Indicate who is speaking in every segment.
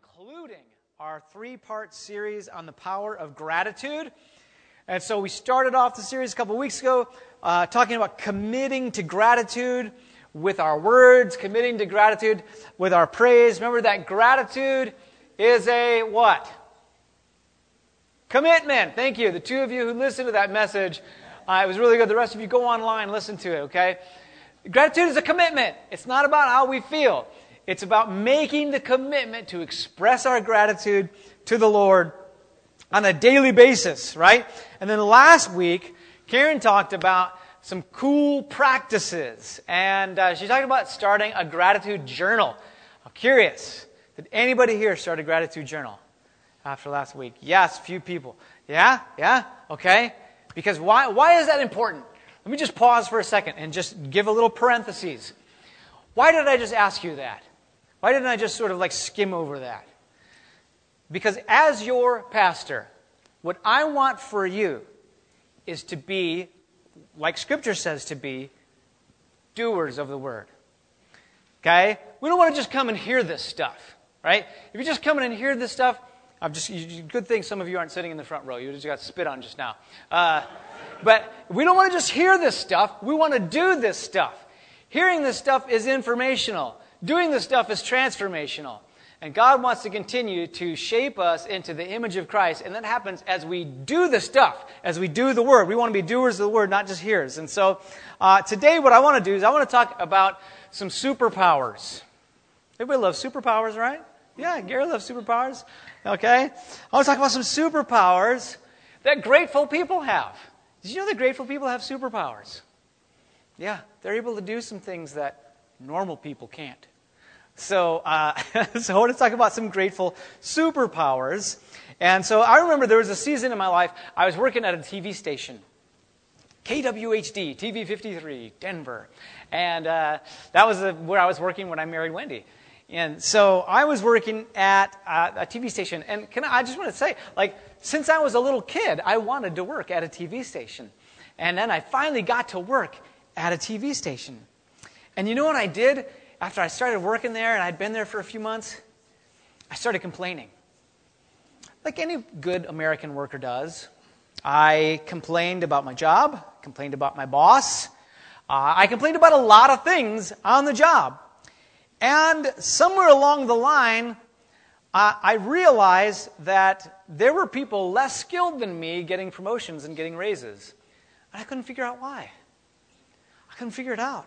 Speaker 1: concluding our three part series on the power of gratitude. And so we started off the series a couple weeks ago uh, talking about committing to gratitude with our words, committing to gratitude with our praise. Remember that gratitude is a what? Commitment. Thank you. The two of you who listened to that message, uh, it was really good. The rest of you go online listen to it, okay? Gratitude is a commitment. It's not about how we feel. It's about making the commitment to express our gratitude to the Lord on a daily basis, right? And then last week, Karen talked about some cool practices. And uh, she talked about starting a gratitude journal. I'm curious, did anybody here start a gratitude journal after last week? Yes, few people. Yeah? Yeah? Okay. Because why, why is that important? Let me just pause for a second and just give a little parenthesis. Why did I just ask you that? Why didn't I just sort of like skim over that? Because as your pastor, what I want for you is to be, like Scripture says to be, doers of the word. Okay? We don't want to just come and hear this stuff, right? If you're just coming and hear this stuff, I'm just good thing some of you aren't sitting in the front row. You just got spit on just now. Uh, but we don't want to just hear this stuff. We want to do this stuff. Hearing this stuff is informational. Doing this stuff is transformational. And God wants to continue to shape us into the image of Christ. And that happens as we do the stuff, as we do the word. We want to be doers of the word, not just hearers. And so uh, today, what I want to do is I want to talk about some superpowers. Everybody loves superpowers, right? Yeah, Gary loves superpowers. Okay? I want to talk about some superpowers that grateful people have. Did you know that grateful people have superpowers? Yeah, they're able to do some things that normal people can't. So, uh, so I want to talk about some grateful superpowers. And so I remember there was a season in my life I was working at a TV station. KWHD, TV 53, Denver. And uh, that was where I was working when I married Wendy. And so I was working at uh, a TV station. And can I, I just want to say, like, since I was a little kid, I wanted to work at a TV station. And then I finally got to work at a TV station. And you know what I did? After I started working there and I'd been there for a few months, I started complaining. Like any good American worker does. I complained about my job, complained about my boss. Uh, I complained about a lot of things on the job. And somewhere along the line, uh, I realized that there were people less skilled than me getting promotions and getting raises. And I couldn't figure out why. I couldn't figure it out.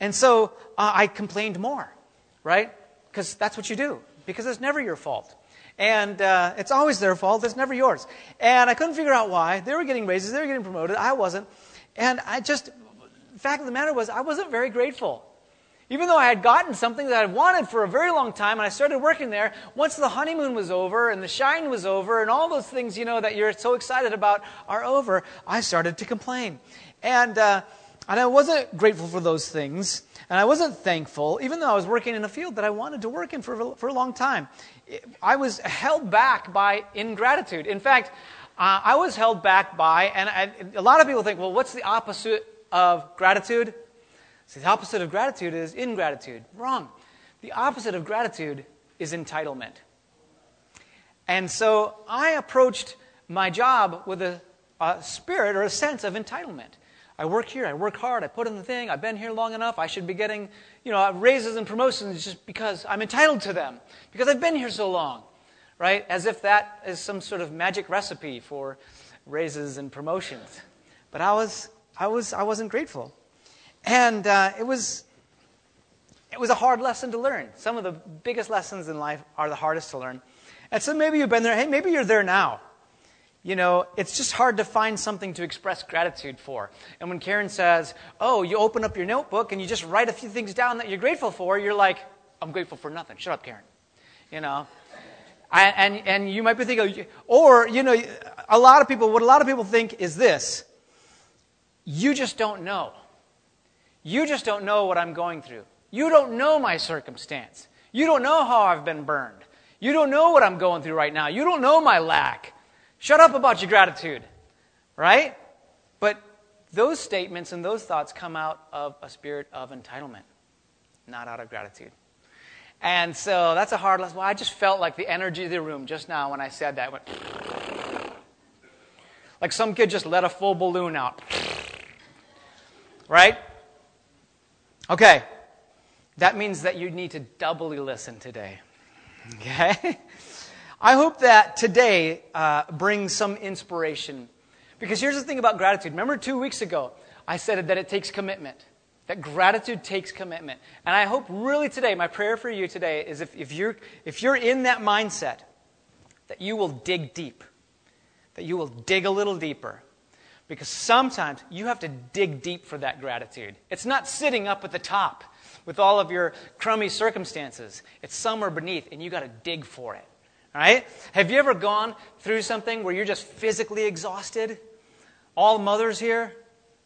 Speaker 1: And so uh, I complained more, right? Because that's what you do, because it's never your fault. And uh, it's always their fault, it's never yours. And I couldn't figure out why. They were getting raises, they were getting promoted, I wasn't. And I just, the fact of the matter was, I wasn't very grateful. Even though I had gotten something that I wanted for a very long time, and I started working there, once the honeymoon was over and the shine was over and all those things, you know, that you're so excited about are over, I started to complain. And, uh, and I wasn't grateful for those things. And I wasn't thankful, even though I was working in a field that I wanted to work in for, for a long time. I was held back by ingratitude. In fact, uh, I was held back by, and I, a lot of people think, well, what's the opposite of gratitude? See, the opposite of gratitude is ingratitude. Wrong. The opposite of gratitude is entitlement. And so I approached my job with a, a spirit or a sense of entitlement. I work here, I work hard, I put in the thing, I've been here long enough, I should be getting, you know, raises and promotions just because I'm entitled to them, because I've been here so long, right? As if that is some sort of magic recipe for raises and promotions. But I was, I was, I wasn't grateful. And uh, it was, it was a hard lesson to learn. Some of the biggest lessons in life are the hardest to learn. And so maybe you've been there, hey, maybe you're there now you know, it's just hard to find something to express gratitude for. And when Karen says, oh, you open up your notebook and you just write a few things down that you're grateful for, you're like, I'm grateful for nothing. Shut up, Karen. You know? And, and, and you might be thinking, or, you know, a lot of people, what a lot of people think is this you just don't know. You just don't know what I'm going through. You don't know my circumstance. You don't know how I've been burned. You don't know what I'm going through right now. You don't know my lack. Shut up about your gratitude, right? But those statements and those thoughts come out of a spirit of entitlement, not out of gratitude. And so that's a hard lesson. Well, I just felt like the energy of the room just now when I said that went like some kid just let a full balloon out. Right? Okay. That means that you need to doubly listen today. Okay? I hope that today uh, brings some inspiration. Because here's the thing about gratitude. Remember two weeks ago, I said that it takes commitment. That gratitude takes commitment. And I hope really today, my prayer for you today is if, if, you're, if you're in that mindset, that you will dig deep, that you will dig a little deeper. Because sometimes you have to dig deep for that gratitude. It's not sitting up at the top with all of your crummy circumstances, it's somewhere beneath, and you got to dig for it. Right? Have you ever gone through something where you're just physically exhausted? All mothers here,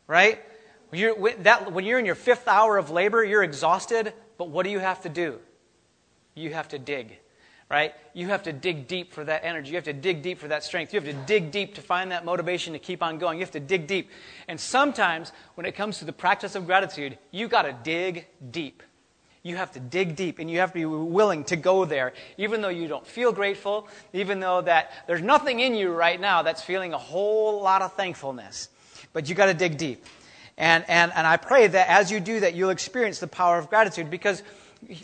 Speaker 1: right? When you're, that, when you're in your fifth hour of labor, you're exhausted, but what do you have to do? You have to dig, right? You have to dig deep for that energy. You have to dig deep for that strength. You have to dig deep to find that motivation to keep on going. You have to dig deep. And sometimes, when it comes to the practice of gratitude, you got to dig deep. You have to dig deep and you have to be willing to go there, even though you don't feel grateful, even though that there's nothing in you right now that's feeling a whole lot of thankfulness. But you got to dig deep. And, and, and I pray that as you do that, you'll experience the power of gratitude because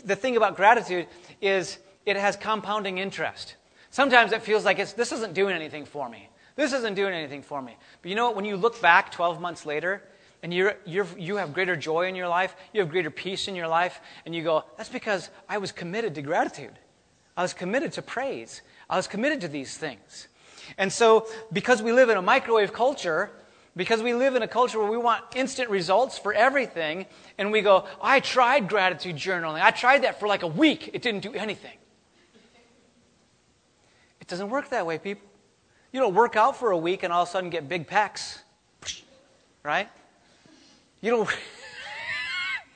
Speaker 1: the thing about gratitude is it has compounding interest. Sometimes it feels like it's, this isn't doing anything for me. This isn't doing anything for me. But you know what? When you look back 12 months later and you're, you have greater joy in your life, you have greater peace in your life, and you go, that's because I was committed to gratitude. I was committed to praise. I was committed to these things. And so, because we live in a microwave culture, because we live in a culture where we want instant results for everything, and we go, I tried gratitude journaling. I tried that for like a week. It didn't do anything. It doesn't work that way, people. You don't work out for a week and all of a sudden get big pecs. Right? You don't,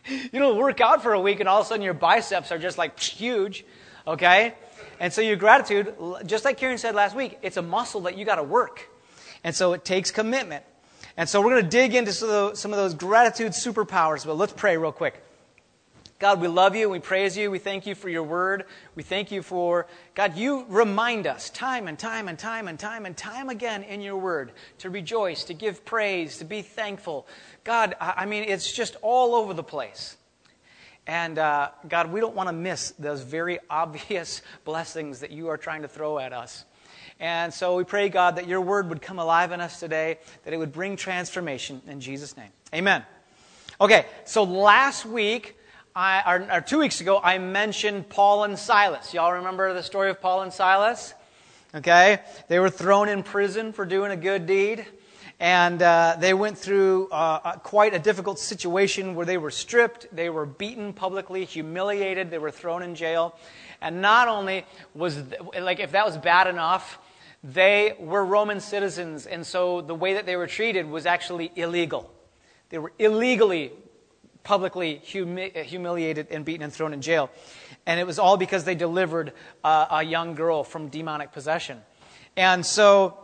Speaker 1: you don't work out for a week and all of a sudden your biceps are just like huge. Okay? And so your gratitude, just like Karen said last week, it's a muscle that you got to work. And so it takes commitment. And so we're going to dig into some of those gratitude superpowers, but let's pray real quick. God, we love you. We praise you. We thank you for your word. We thank you for, God, you remind us time and time and time and time and time again in your word to rejoice, to give praise, to be thankful. God, I mean, it's just all over the place. And uh, God, we don't want to miss those very obvious blessings that you are trying to throw at us. And so we pray, God, that your word would come alive in us today, that it would bring transformation in Jesus' name. Amen. Okay, so last week, I, or, or two weeks ago, I mentioned Paul and Silas. Y'all remember the story of Paul and Silas? Okay? They were thrown in prison for doing a good deed. And uh, they went through uh, quite a difficult situation where they were stripped, they were beaten publicly, humiliated, they were thrown in jail. And not only was, like, if that was bad enough, they were Roman citizens, and so the way that they were treated was actually illegal. They were illegally publicly humi- humiliated and beaten and thrown in jail. And it was all because they delivered uh, a young girl from demonic possession. And so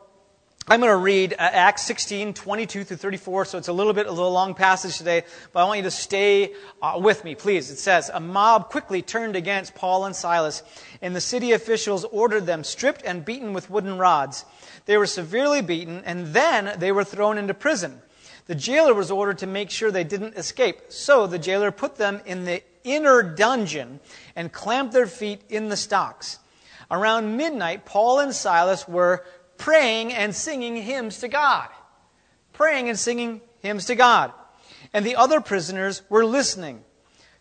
Speaker 1: I'm going to read uh, Acts 16, 22 through 34. So it's a little bit, of a little long passage today, but I want you to stay uh, with me, please. It says, A mob quickly turned against Paul and Silas, and the city officials ordered them stripped and beaten with wooden rods. They were severely beaten, and then they were thrown into prison. The jailer was ordered to make sure they didn't escape. So the jailer put them in the inner dungeon and clamped their feet in the stocks. Around midnight, Paul and Silas were praying and singing hymns to God. Praying and singing hymns to God. And the other prisoners were listening.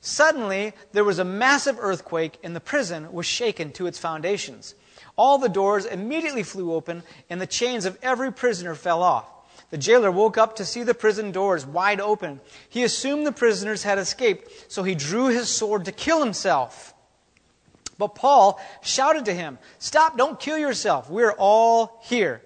Speaker 1: Suddenly, there was a massive earthquake, and the prison was shaken to its foundations. All the doors immediately flew open, and the chains of every prisoner fell off. The jailer woke up to see the prison doors wide open. He assumed the prisoners had escaped, so he drew his sword to kill himself. But Paul shouted to him, Stop, don't kill yourself. We're all here.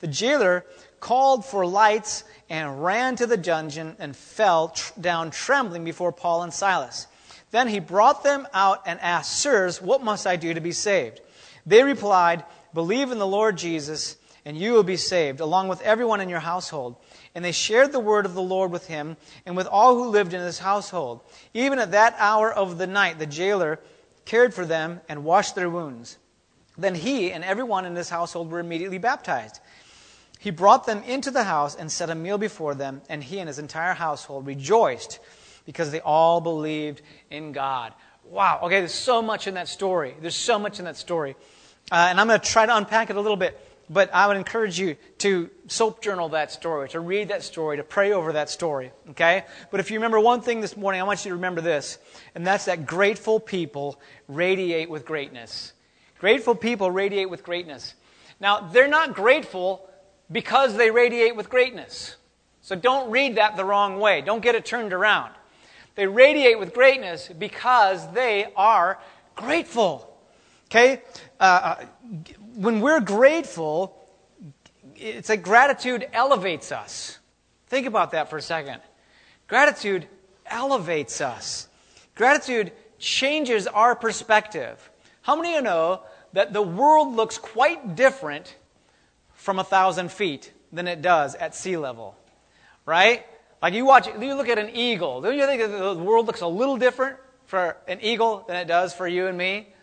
Speaker 1: The jailer called for lights and ran to the dungeon and fell tr- down trembling before Paul and Silas. Then he brought them out and asked, Sirs, what must I do to be saved? They replied, Believe in the Lord Jesus and you will be saved, along with everyone in your household. And they shared the word of the Lord with him and with all who lived in his household. Even at that hour of the night, the jailer cared for them, and washed their wounds. Then he and everyone in his household were immediately baptized. He brought them into the house and set a meal before them, and he and his entire household rejoiced because they all believed in God. Wow, okay, there's so much in that story. There's so much in that story. Uh, and I'm going to try to unpack it a little bit, but I would encourage you to soap journal that story, to read that story, to pray over that story, okay? But if you remember one thing this morning, I want you to remember this, and that's that grateful people radiate with greatness. Grateful people radiate with greatness. Now, they're not grateful because they radiate with greatness. So don't read that the wrong way. Don't get it turned around. They radiate with greatness because they are grateful. Okay? Uh, uh when we're grateful, it's like gratitude elevates us. Think about that for a second. Gratitude elevates us. Gratitude changes our perspective. How many of you know that the world looks quite different from a thousand feet than it does at sea level? Right? Like you watch, you look at an eagle. Don't you think the world looks a little different for an eagle than it does for you and me?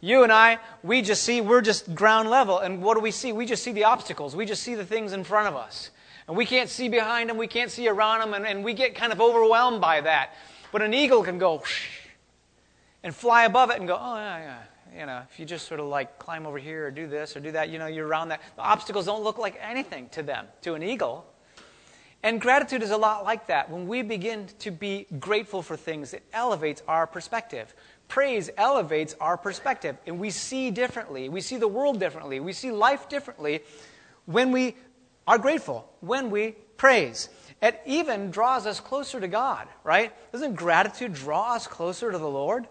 Speaker 1: You and I, we just see, we're just ground level. And what do we see? We just see the obstacles. We just see the things in front of us. And we can't see behind them, we can't see around them, and, and we get kind of overwhelmed by that. But an eagle can go and fly above it and go, oh, yeah, yeah. You know, if you just sort of like climb over here or do this or do that, you know, you're around that. The obstacles don't look like anything to them, to an eagle. And gratitude is a lot like that. When we begin to be grateful for things, it elevates our perspective. Praise elevates our perspective, and we see differently. We see the world differently. We see life differently when we are grateful, when we praise. It even draws us closer to God, right? Doesn't gratitude draw us closer to the Lord?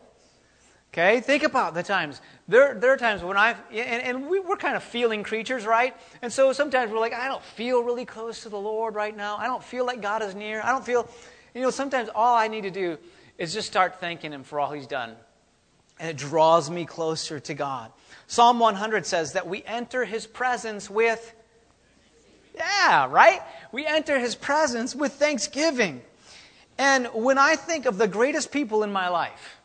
Speaker 1: Okay, think about the times. There, there are times when I've, and, and we, we're kind of feeling creatures, right? And so sometimes we're like, I don't feel really close to the Lord right now. I don't feel like God is near. I don't feel, you know, sometimes all I need to do is just start thanking Him for all He's done. And it draws me closer to God. Psalm 100 says that we enter His presence with, yeah, right? We enter His presence with thanksgiving. And when I think of the greatest people in my life,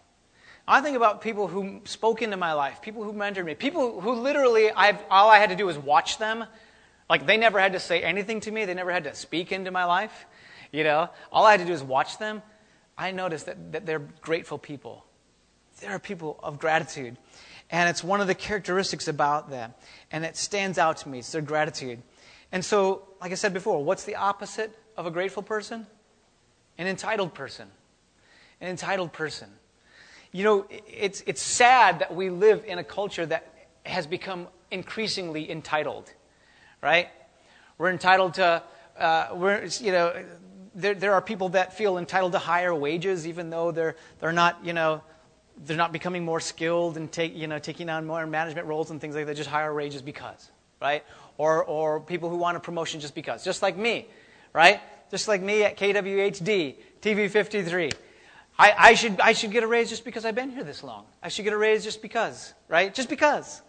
Speaker 1: I think about people who spoke into my life, people who mentored me, people who literally I've, all I had to do was watch them. Like they never had to say anything to me, they never had to speak into my life. You know, all I had to do was watch them. I noticed that, that they're grateful people. They're people of gratitude. And it's one of the characteristics about them. And it stands out to me. It's their gratitude. And so, like I said before, what's the opposite of a grateful person? An entitled person. An entitled person. You know, it's, it's sad that we live in a culture that has become increasingly entitled, right? We're entitled to, uh, we're, you know, there, there are people that feel entitled to higher wages even though they're, they're not, you know, they're not becoming more skilled and take, you know, taking on more management roles and things like that, just higher wages because, right? Or, or people who want a promotion just because, just like me, right? Just like me at KWHD, TV 53. I, I, should, I should get a raise just because I've been here this long. I should get a raise just because, right? Just because.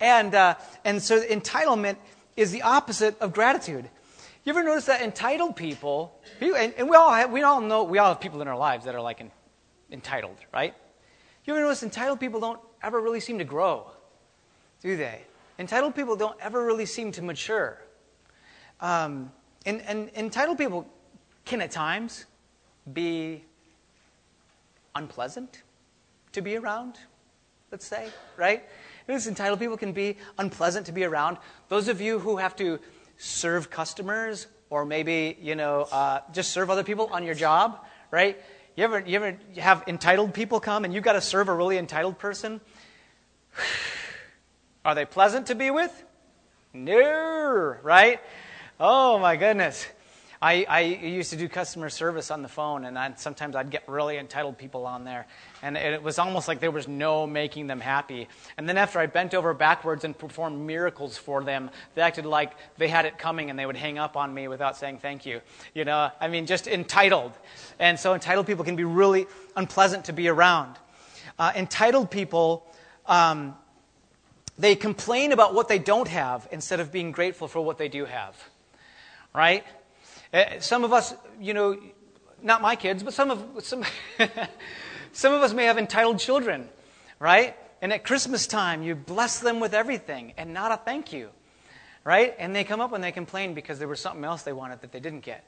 Speaker 1: And, uh, and so entitlement is the opposite of gratitude. You ever notice that entitled people, and, and we, all have, we all know, we all have people in our lives that are like entitled, right? You ever notice entitled people don't ever really seem to grow, do they? Entitled people don't ever really seem to mature. Um, and, and entitled people can at times be unpleasant to be around, let's say, right? These entitled people can be unpleasant to be around. Those of you who have to serve customers or maybe, you know, uh, just serve other people on your job, right? You ever, you ever have entitled people come and you've got to serve a really entitled person? Are they pleasant to be with? No, right? Oh my goodness. I, I used to do customer service on the phone, and I'd, sometimes I'd get really entitled people on there. And it was almost like there was no making them happy. And then after I bent over backwards and performed miracles for them, they acted like they had it coming and they would hang up on me without saying thank you. You know, I mean, just entitled. And so entitled people can be really unpleasant to be around. Uh, entitled people, um, they complain about what they don't have instead of being grateful for what they do have. Right? Uh, some of us, you know, not my kids, but some of some, some of us may have entitled children. right? And at Christmas time, you bless them with everything and not a thank you, right? And they come up and they complain because there was something else they wanted that they didn't get,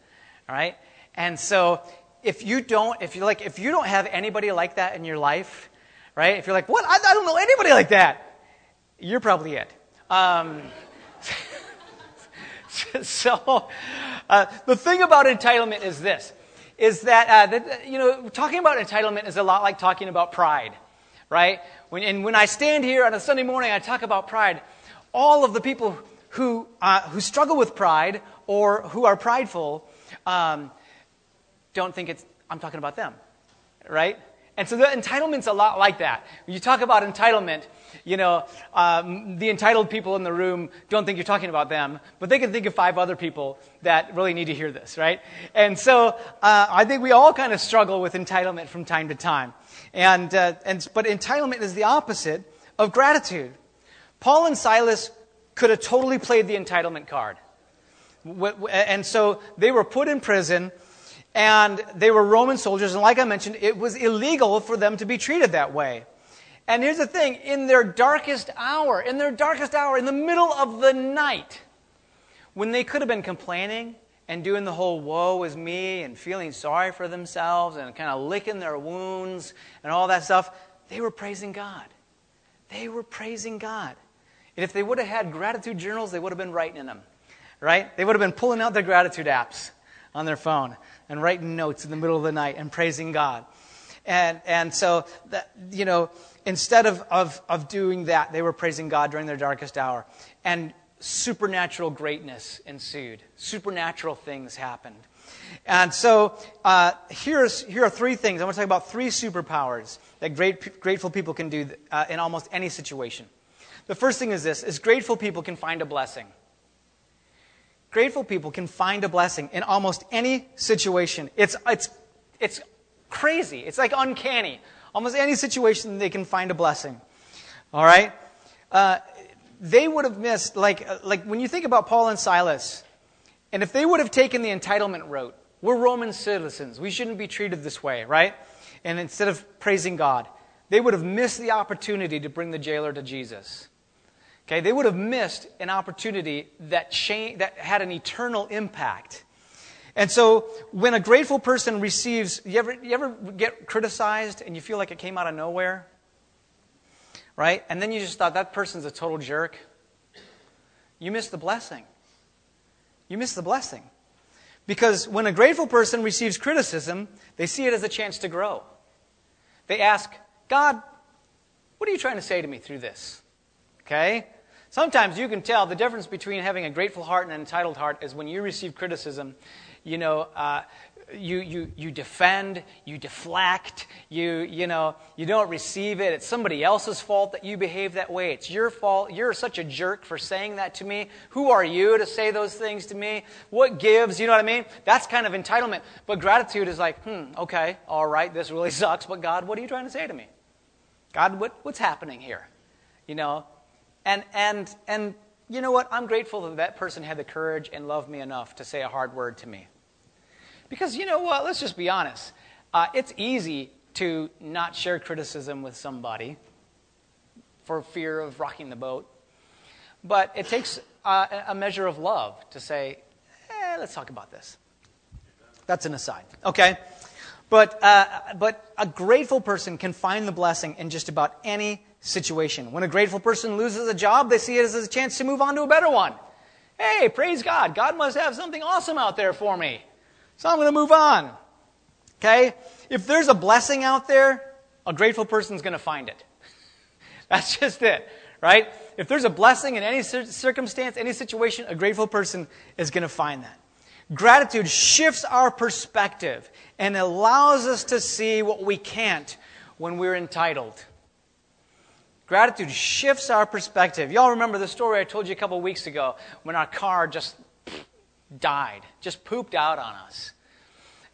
Speaker 1: all right? And so if you don't, if you like, if you don't have anybody like that in your life, right? If you're like, what? I, I don't know anybody like that. You're probably it. Um, so uh, the thing about entitlement is this: is that, uh, that you know, talking about entitlement is a lot like talking about pride, right? When, and when I stand here on a Sunday morning, I talk about pride. All of the people who uh, who struggle with pride or who are prideful um, don't think it's, I'm talking about them, right? And so the entitlement's a lot like that. When you talk about entitlement, you know, um, the entitled people in the room don't think you're talking about them, but they can think of five other people that really need to hear this, right? And so uh, I think we all kind of struggle with entitlement from time to time. And, uh, and, but entitlement is the opposite of gratitude. Paul and Silas could have totally played the entitlement card. And so they were put in prison and they were Roman soldiers, and like I mentioned, it was illegal for them to be treated that way. And here's the thing in their darkest hour, in their darkest hour, in the middle of the night, when they could have been complaining and doing the whole woe is me and feeling sorry for themselves and kind of licking their wounds and all that stuff, they were praising God. They were praising God. And if they would have had gratitude journals, they would have been writing in them, right? They would have been pulling out their gratitude apps on their phone and writing notes in the middle of the night and praising God. And, and so, that, you know, instead of, of, of doing that, they were praising God during their darkest hour. And supernatural greatness ensued. Supernatural things happened. And so uh, here's, here are three things. I want to talk about three superpowers that great, grateful people can do uh, in almost any situation. The first thing is this, is grateful people can find a blessing. Grateful people can find a blessing in almost any situation. It's, it's, it's crazy. It's like uncanny. Almost any situation they can find a blessing. All right? Uh, they would have missed, like, uh, like when you think about Paul and Silas, and if they would have taken the entitlement route, we're Roman citizens. We shouldn't be treated this way, right? And instead of praising God, they would have missed the opportunity to bring the jailer to Jesus. Okay, they would have missed an opportunity that, cha- that had an eternal impact. And so when a grateful person receives, you ever, you ever get criticized and you feel like it came out of nowhere? Right? And then you just thought that person's a total jerk. You miss the blessing. You miss the blessing. Because when a grateful person receives criticism, they see it as a chance to grow. They ask, God, what are you trying to say to me through this? Okay? Sometimes you can tell the difference between having a grateful heart and an entitled heart is when you receive criticism, you know, uh, you, you, you defend, you deflect, you, you know, you don't receive it. It's somebody else's fault that you behave that way. It's your fault. You're such a jerk for saying that to me. Who are you to say those things to me? What gives? You know what I mean? That's kind of entitlement. But gratitude is like, hmm, okay, all right, this really sucks, but God, what are you trying to say to me? God, what, what's happening here? You know, and, and, and you know what? I'm grateful that that person had the courage and loved me enough to say a hard word to me. Because you know what? Let's just be honest. Uh, it's easy to not share criticism with somebody for fear of rocking the boat. But it takes uh, a measure of love to say, eh, let's talk about this. That's an aside. Okay? But, uh, but a grateful person can find the blessing in just about any situation. When a grateful person loses a job, they see it as a chance to move on to a better one. Hey, praise God. God must have something awesome out there for me. So I'm going to move on. Okay? If there's a blessing out there, a grateful person's going to find it. That's just it, right? If there's a blessing in any circumstance, any situation, a grateful person is going to find that. Gratitude shifts our perspective and allows us to see what we can't when we're entitled. Gratitude shifts our perspective. Y'all remember the story I told you a couple weeks ago when our car just died, just pooped out on us.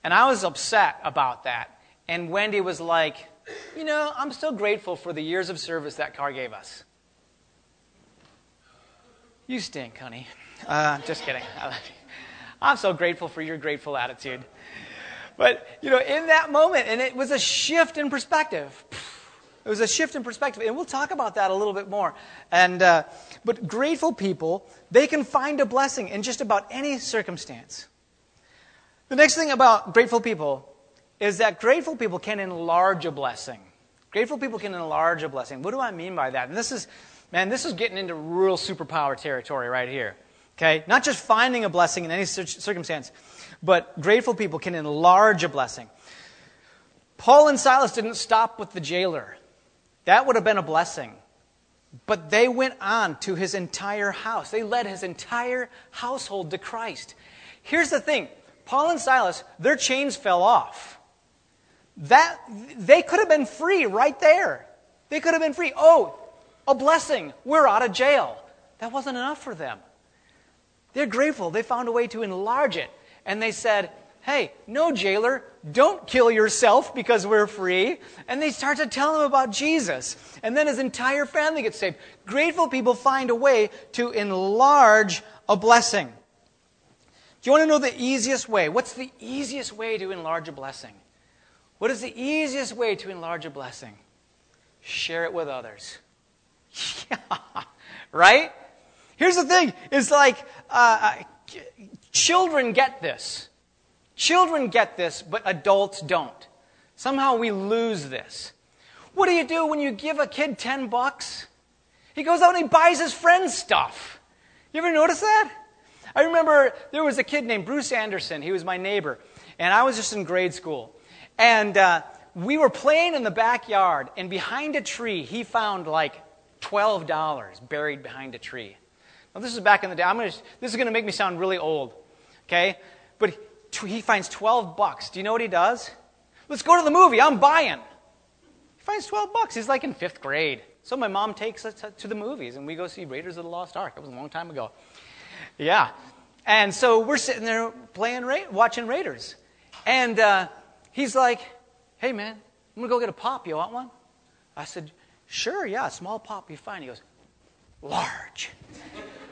Speaker 1: And I was upset about that. And Wendy was like, You know, I'm still grateful for the years of service that car gave us. You stink, honey. Uh, just kidding. I'm so grateful for your grateful attitude. But, you know, in that moment, and it was a shift in perspective It was a shift in perspective. And we'll talk about that a little bit more. And, uh, but grateful people, they can find a blessing in just about any circumstance. The next thing about grateful people is that grateful people can enlarge a blessing. Grateful people can enlarge a blessing. What do I mean by that? And this is, man, this is getting into real superpower territory right here. Okay? Not just finding a blessing in any circumstance, but grateful people can enlarge a blessing. Paul and Silas didn't stop with the jailer. That would have been a blessing. But they went on to his entire house. They led his entire household to Christ. Here's the thing Paul and Silas, their chains fell off. That, they could have been free right there. They could have been free. Oh, a blessing. We're out of jail. That wasn't enough for them. They're grateful. They found a way to enlarge it. And they said, Hey, no jailer, don't kill yourself because we're free. And they start to tell him about Jesus. And then his entire family gets saved. Grateful people find a way to enlarge a blessing. Do you want to know the easiest way? What's the easiest way to enlarge a blessing? What is the easiest way to enlarge a blessing? Share it with others. Yeah, right? Here's the thing: it's like uh, uh children get this. Children get this, but adults don't. Somehow we lose this. What do you do when you give a kid 10 bucks? He goes out and he buys his friend's stuff. You ever notice that? I remember there was a kid named Bruce Anderson. He was my neighbor. And I was just in grade school. And uh, we were playing in the backyard. And behind a tree, he found like $12 buried behind a tree. Now, this is back in the day. I'm gonna, this is going to make me sound really old. Okay? But he finds 12 bucks. Do you know what he does? Let's go to the movie. I'm buying. He finds 12 bucks. He's like in fifth grade. So my mom takes us to the movies and we go see Raiders of the Lost Ark. That was a long time ago. Yeah. And so we're sitting there playing, watching Raiders. And uh, he's like, hey, man, I'm going to go get a pop. You want one? I said, sure, yeah, small pop, be fine. He goes, large.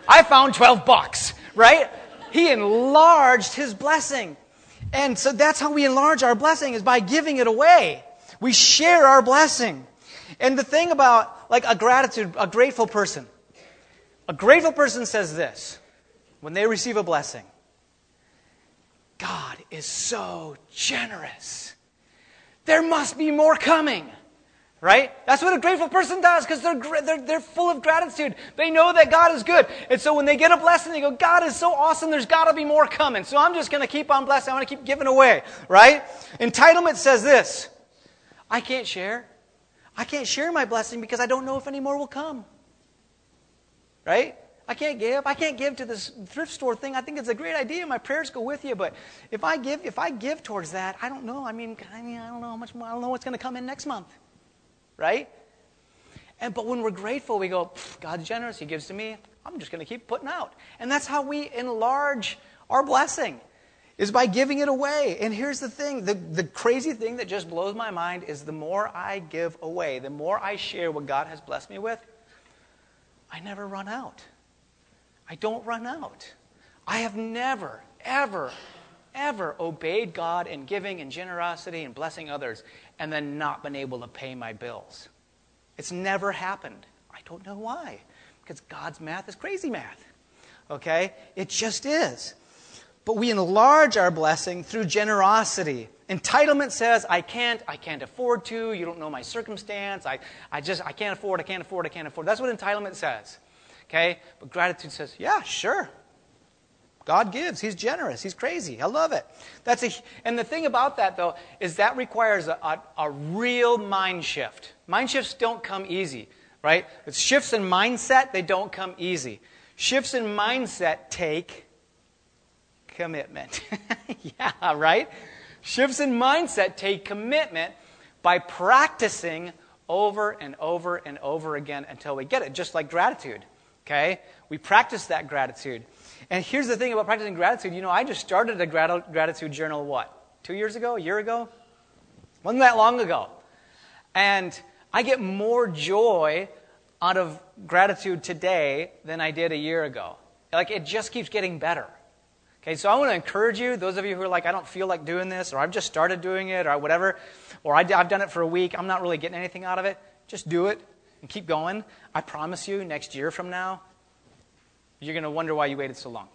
Speaker 1: I found 12 bucks, right? He enlarged his blessing. And so that's how we enlarge our blessing is by giving it away. We share our blessing. And the thing about like a gratitude, a grateful person, a grateful person says this when they receive a blessing God is so generous. There must be more coming. Right? That's what a grateful person does because they're, they're, they're full of gratitude. They know that God is good. And so when they get a blessing, they go, God is so awesome, there's got to be more coming. So I'm just going to keep on blessing. I'm going to keep giving away. Right? Entitlement says this I can't share. I can't share my blessing because I don't know if any more will come. Right? I can't give. I can't give to this thrift store thing. I think it's a great idea. My prayers go with you, but if I give, if I give towards that, I don't know. I mean, I mean, I don't know how much more. I don't know what's going to come in next month right? And but when we're grateful, we go, God's generous, He gives to me. I'm just going to keep putting out. And that's how we enlarge our blessing, is by giving it away. And here's the thing the, the crazy thing that just blows my mind is the more I give away, the more I share what God has blessed me with, I never run out. I don't run out. I have never, ever, ever obeyed God in giving and generosity and blessing others and then not been able to pay my bills. It's never happened. I don't know why. Because God's math is crazy math. Okay? It just is. But we enlarge our blessing through generosity. Entitlement says, I can't, I can't afford to, you don't know my circumstance, I, I just, I can't afford, I can't afford, I can't afford. That's what entitlement says. Okay? But gratitude says, yeah, sure, God gives. He's generous. He's crazy. I love it. That's a, and the thing about that, though, is that requires a, a, a real mind shift. Mind shifts don't come easy, right? It's shifts in mindset, they don't come easy. Shifts in mindset take commitment. yeah, right? Shifts in mindset take commitment by practicing over and over and over again until we get it, just like gratitude. Okay? We practice that gratitude. And here's the thing about practicing gratitude. You know, I just started a grat- gratitude journal, what? Two years ago? A year ago? Wasn't that long ago. And I get more joy out of gratitude today than I did a year ago. Like, it just keeps getting better. Okay, so I want to encourage you, those of you who are like, I don't feel like doing this, or I've just started doing it, or whatever, or I, have done it for a week, I'm not really getting anything out of it. just do it and keep going. I promise you, next year from now, you're going to wonder why you waited so long.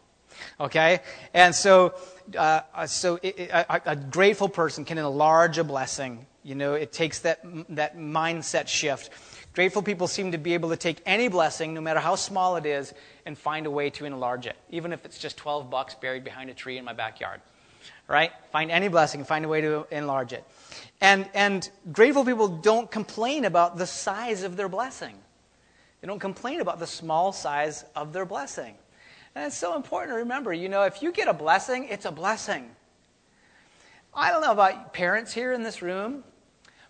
Speaker 1: Okay? And so, uh, so it, it, a, a, grateful person can enlarge a blessing. You know, it takes that, that mindset shift. Grateful people seem to be able to take any blessing, no matter how small it is, and find a way to enlarge it, even if it's just 12 bucks buried behind a tree in my backyard. Right? Find any blessing, find a way to enlarge it. And, and grateful people don't complain about the size of their blessing. They don't complain about the small size of their blessing. And it's so important to remember, you know, if you get a blessing, it's a blessing. I don't know about parents here in this room,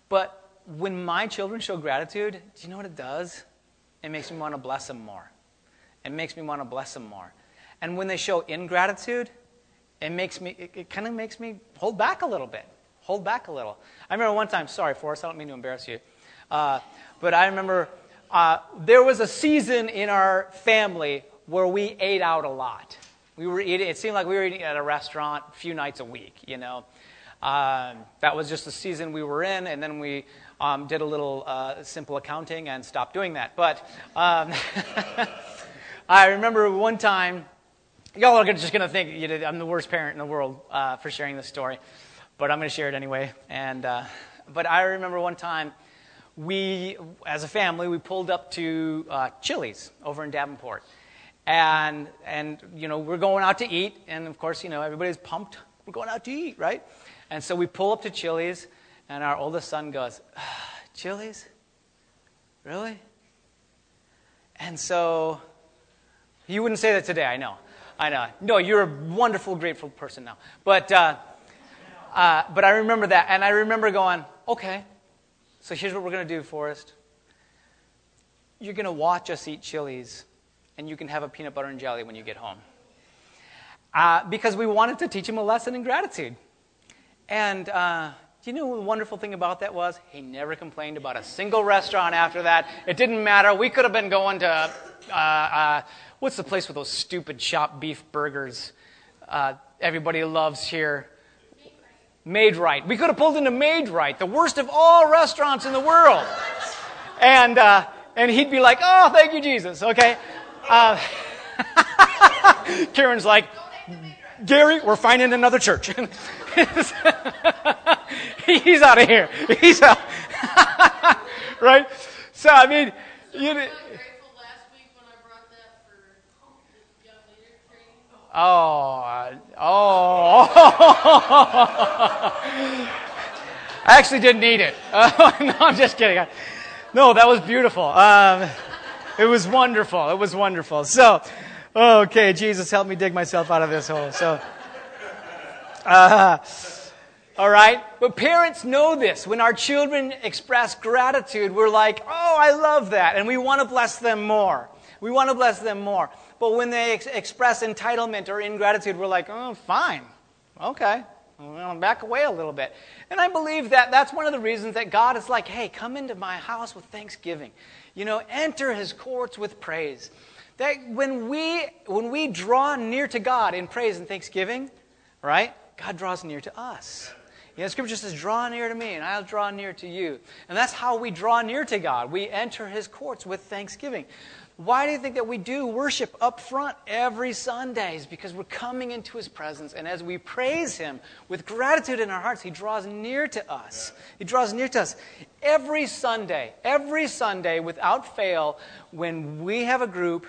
Speaker 1: but when my children show gratitude, do you know what it does? It makes me want to bless them more. It makes me want to bless them more. And when they show ingratitude, it makes me it, it kind of makes me hold back a little bit. Hold back a little. I remember one time, sorry, Forrest, I don't mean to embarrass you. Uh, but I remember uh, there was a season in our family where we ate out a lot. We were eating, it seemed like we were eating at a restaurant a few nights a week, you know. Um, that was just the season we were in, and then we um, did a little uh, simple accounting and stopped doing that. But um, I remember one time, y'all are just going to think you know, I'm the worst parent in the world uh, for sharing this story, but I'm going to share it anyway. And uh, but I remember one time we, as a family, we pulled up to uh, Chili's over in Davenport. And, and, you know, we're going out to eat. And, of course, you know, everybody's pumped. We're going out to eat, right? And so we pull up to Chili's, and our oldest son goes, ah, Chili's? Really? And so, you wouldn't say that today, I know. I know. No, you're a wonderful, grateful person now. But, uh, uh, but I remember that, and I remember going, okay, so here's what we're going to do, Forrest. You're going to watch us eat Chili's, and you can have a peanut butter and jelly when you get home. Uh, because we wanted to teach him a lesson in gratitude. And uh, do you know the wonderful thing about that was? He never complained about a single restaurant after that. It didn't matter. We could have been going to, uh, uh what's the place with those stupid chopped beef burgers uh, everybody loves here? Maid-Rite. We could have pulled into Maid-Rite, the worst of all restaurants in the world. And, uh, and he'd be like, oh, thank you, Jesus. Okay. Uh, Karen's like, Gary, we're finding another church. He's out of here. He's out. right? So, I mean, you know, Oh, oh. I actually didn't need it. No, I'm just kidding. No, that was beautiful. Um, it was wonderful. It was wonderful. So, okay, Jesus, help me dig myself out of this hole. So, uh, all right? But parents know this. When our children express gratitude, we're like, oh, I love that. And we want to bless them more. We want to bless them more. But when they ex- express entitlement or ingratitude, we're like, oh, fine. Okay. Well, back away a little bit. And I believe that that's one of the reasons that God is like, hey, come into my house with thanksgiving. You know, enter his courts with praise. That when we, when we draw near to God in praise and thanksgiving, right, God draws near to us. You know, Scripture says, draw near to me, and I'll draw near to you. And that's how we draw near to God. We enter his courts with thanksgiving. Why do you think that we do worship up front every Sunday? Sundays? Because we're coming into His presence, and as we praise Him with gratitude in our hearts, He draws near to us. He draws near to us. Every Sunday, every Sunday, without fail, when we have a group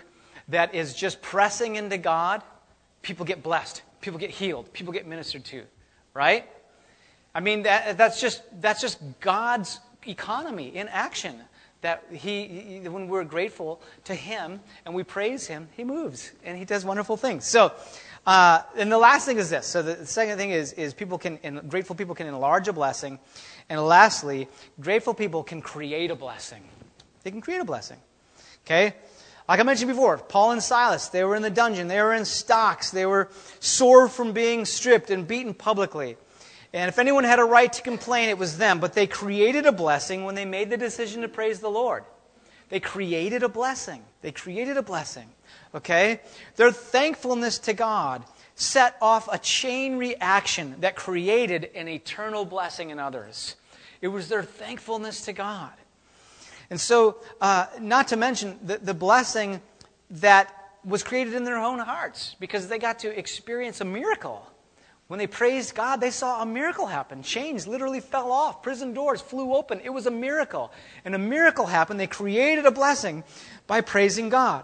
Speaker 1: that is just pressing into God, people get blessed, people get healed, people get ministered to, right? I mean, that, that's, just, that's just God's economy in action that he, he, when we're grateful to him and we praise him, he moves and he does wonderful things. So, uh, and the last thing is this. So the, the second thing is, is people can, grateful people can enlarge a blessing. And lastly, grateful people can create a blessing. They can create a blessing. Okay? Like I mentioned before, Paul and Silas, they were in the dungeon, they were in stocks, they were sore from being stripped and beaten publicly. And if anyone had a right to complain, it was them. But they created a blessing when they made the decision to praise the Lord. They created a blessing. They created a blessing. Okay? Their thankfulness to God set off a chain reaction that created an eternal blessing in others. It was their thankfulness to God. And so, uh, not to mention the, the blessing that was created in their own hearts because they got to experience a miracle. When they praised God, they saw a miracle happen. Chains literally fell off, prison doors flew open. It was a miracle. And a miracle happened. They created a blessing by praising God.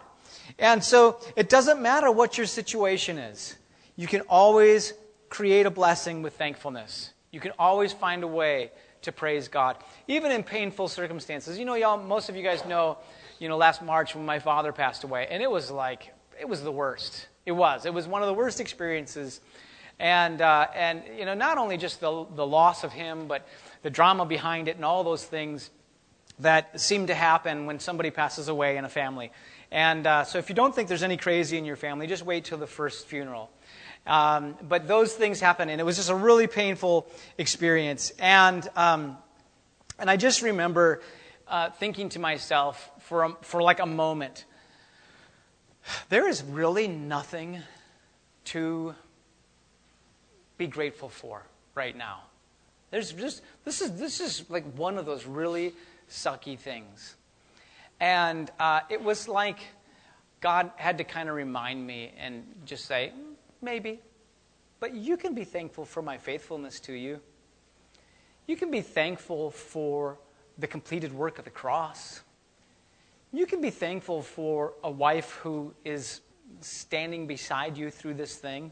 Speaker 1: And so it doesn't matter what your situation is, you can always create a blessing with thankfulness. You can always find a way to praise God, even in painful circumstances. You know, y'all, most of you guys know, you know, last March when my father passed away, and it was like, it was the worst. It was. It was one of the worst experiences and, uh, and you know, not only just the, the loss of him, but the drama behind it and all those things that seem to happen when somebody passes away in a family. And uh, so if you don't think there's any crazy in your family, just wait till the first funeral. Um, but those things happen, and it was just a really painful experience. And, um, and I just remember uh, thinking to myself for, a, for like a moment, there is really nothing to be grateful for right now. There's just, this is, this is like one of those really sucky things. And uh, it was like God had to kind of remind me and just say, maybe. But you can be thankful for my faithfulness to you. You can be thankful for the completed work of the cross. You can be thankful for a wife who is standing beside you through this thing.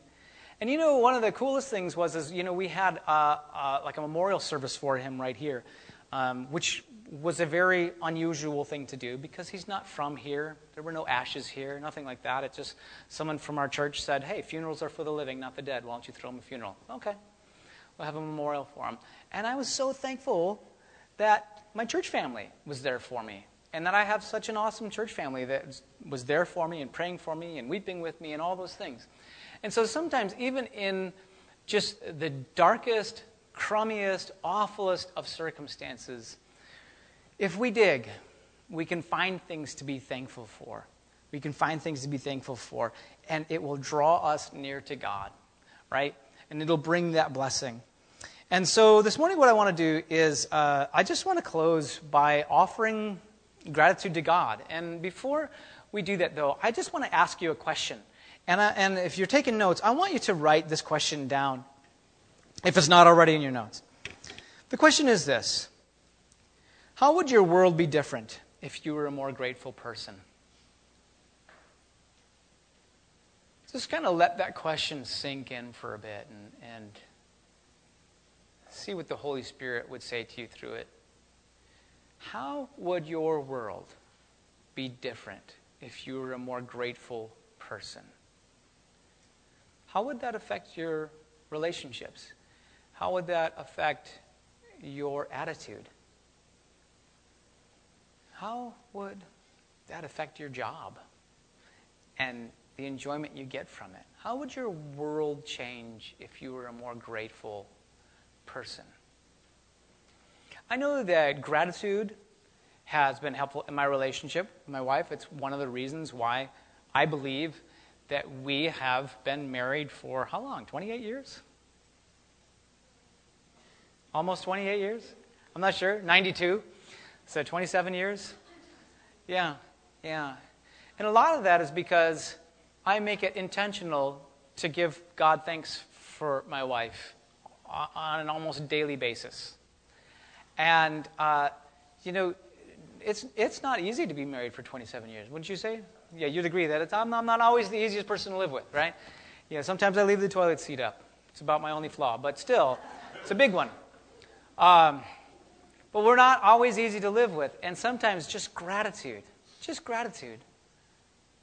Speaker 1: And you know, one of the coolest things was, is you know, we had uh, uh, like a memorial service for him right here, um, which was a very unusual thing to do because he's not from here. There were no ashes here, nothing like that. It just someone from our church said, "Hey, funerals are for the living, not the dead. Why don't you throw him a funeral?" Okay, we'll have a memorial for him. And I was so thankful that my church family was there for me and that I have such an awesome church family that was there for me and praying for me and weeping with me and all those things. And so sometimes, even in just the darkest, crummiest, awfulest of circumstances, if we dig, we can find things to be thankful for. We can find things to be thankful for, and it will draw us near to God, right? And it'll bring that blessing. And so this morning, what I want to do is uh, I just want to close by offering gratitude to God. And before we do that, though, I just want to ask you a question. And, I, and if you're taking notes, I want you to write this question down if it's not already in your notes. The question is this How would your world be different if you were a more grateful person? Just kind of let that question sink in for a bit and, and see what the Holy Spirit would say to you through it. How would your world be different if you were a more grateful person? How would that affect your relationships? How would that affect your attitude? How would that affect your job and the enjoyment you get from it? How would your world change if you were a more grateful person? I know that gratitude has been helpful in my relationship with my wife. It's one of the reasons why I believe that we have been married for how long? 28 years? Almost 28 years? I'm not sure. 92? So 27 years? Yeah, yeah. And a lot of that is because I make it intentional to give God thanks for my wife on an almost daily basis. And, uh, you know, it's, it's not easy to be married for 27 years, wouldn't you say? Yeah, you'd agree that I'm, I'm not always the easiest person to live with, right? Yeah, sometimes I leave the toilet seat up. It's about my only flaw, but still, it's a big one. Um, but we're not always easy to live with, and sometimes just gratitude, just gratitude.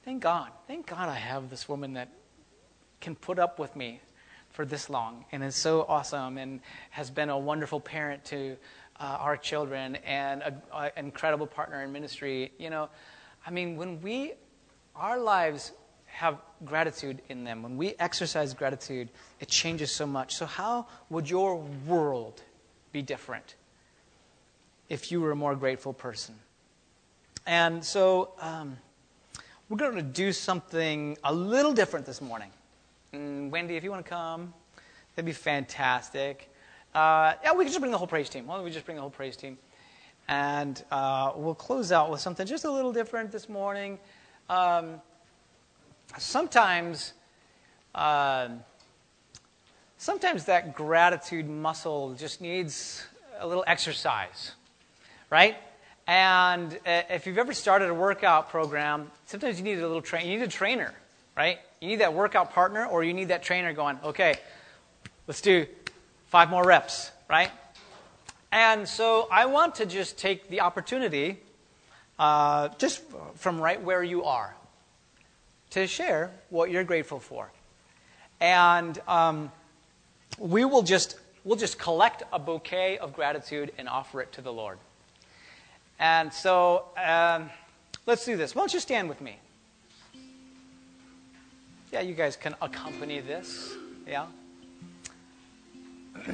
Speaker 1: Thank God, thank God I have this woman that can put up with me for this long and is so awesome and has been a wonderful parent to uh, our children and an incredible partner in ministry. You know, I mean, when we our lives have gratitude in them. When we exercise gratitude, it changes so much. So, how would your world be different if you were a more grateful person? And so, um, we're going to do something a little different this morning. And mm, Wendy, if you want to come, that'd be fantastic. Uh, yeah, we can just bring the whole praise team. Why don't we just bring the whole praise team? And uh, we'll close out with something just a little different this morning. Um, sometimes, uh, sometimes that gratitude muscle just needs a little exercise, right? And uh, if you've ever started a workout program, sometimes you need a little train. You need a trainer, right? You need that workout partner, or you need that trainer going, okay, let's do five more reps, right? And so I want to just take the opportunity, uh, just from right where you are, to share what you're grateful for. And um, we will just we'll just collect a bouquet of gratitude and offer it to the Lord. And so um, let's do this. Why don't you stand with me? Yeah, you guys can accompany this. Yeah.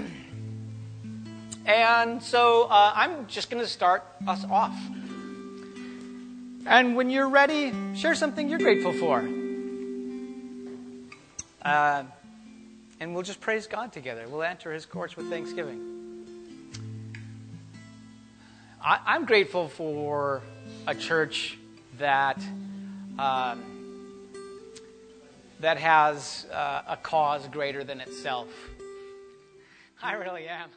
Speaker 1: and so uh, I'm just going to start us off. And when you're ready, share something you're grateful for. Uh, and we'll just praise God together. We'll enter his courts with thanksgiving. I, am grateful for a church that um, that has uh, a cause greater than itself. I really am.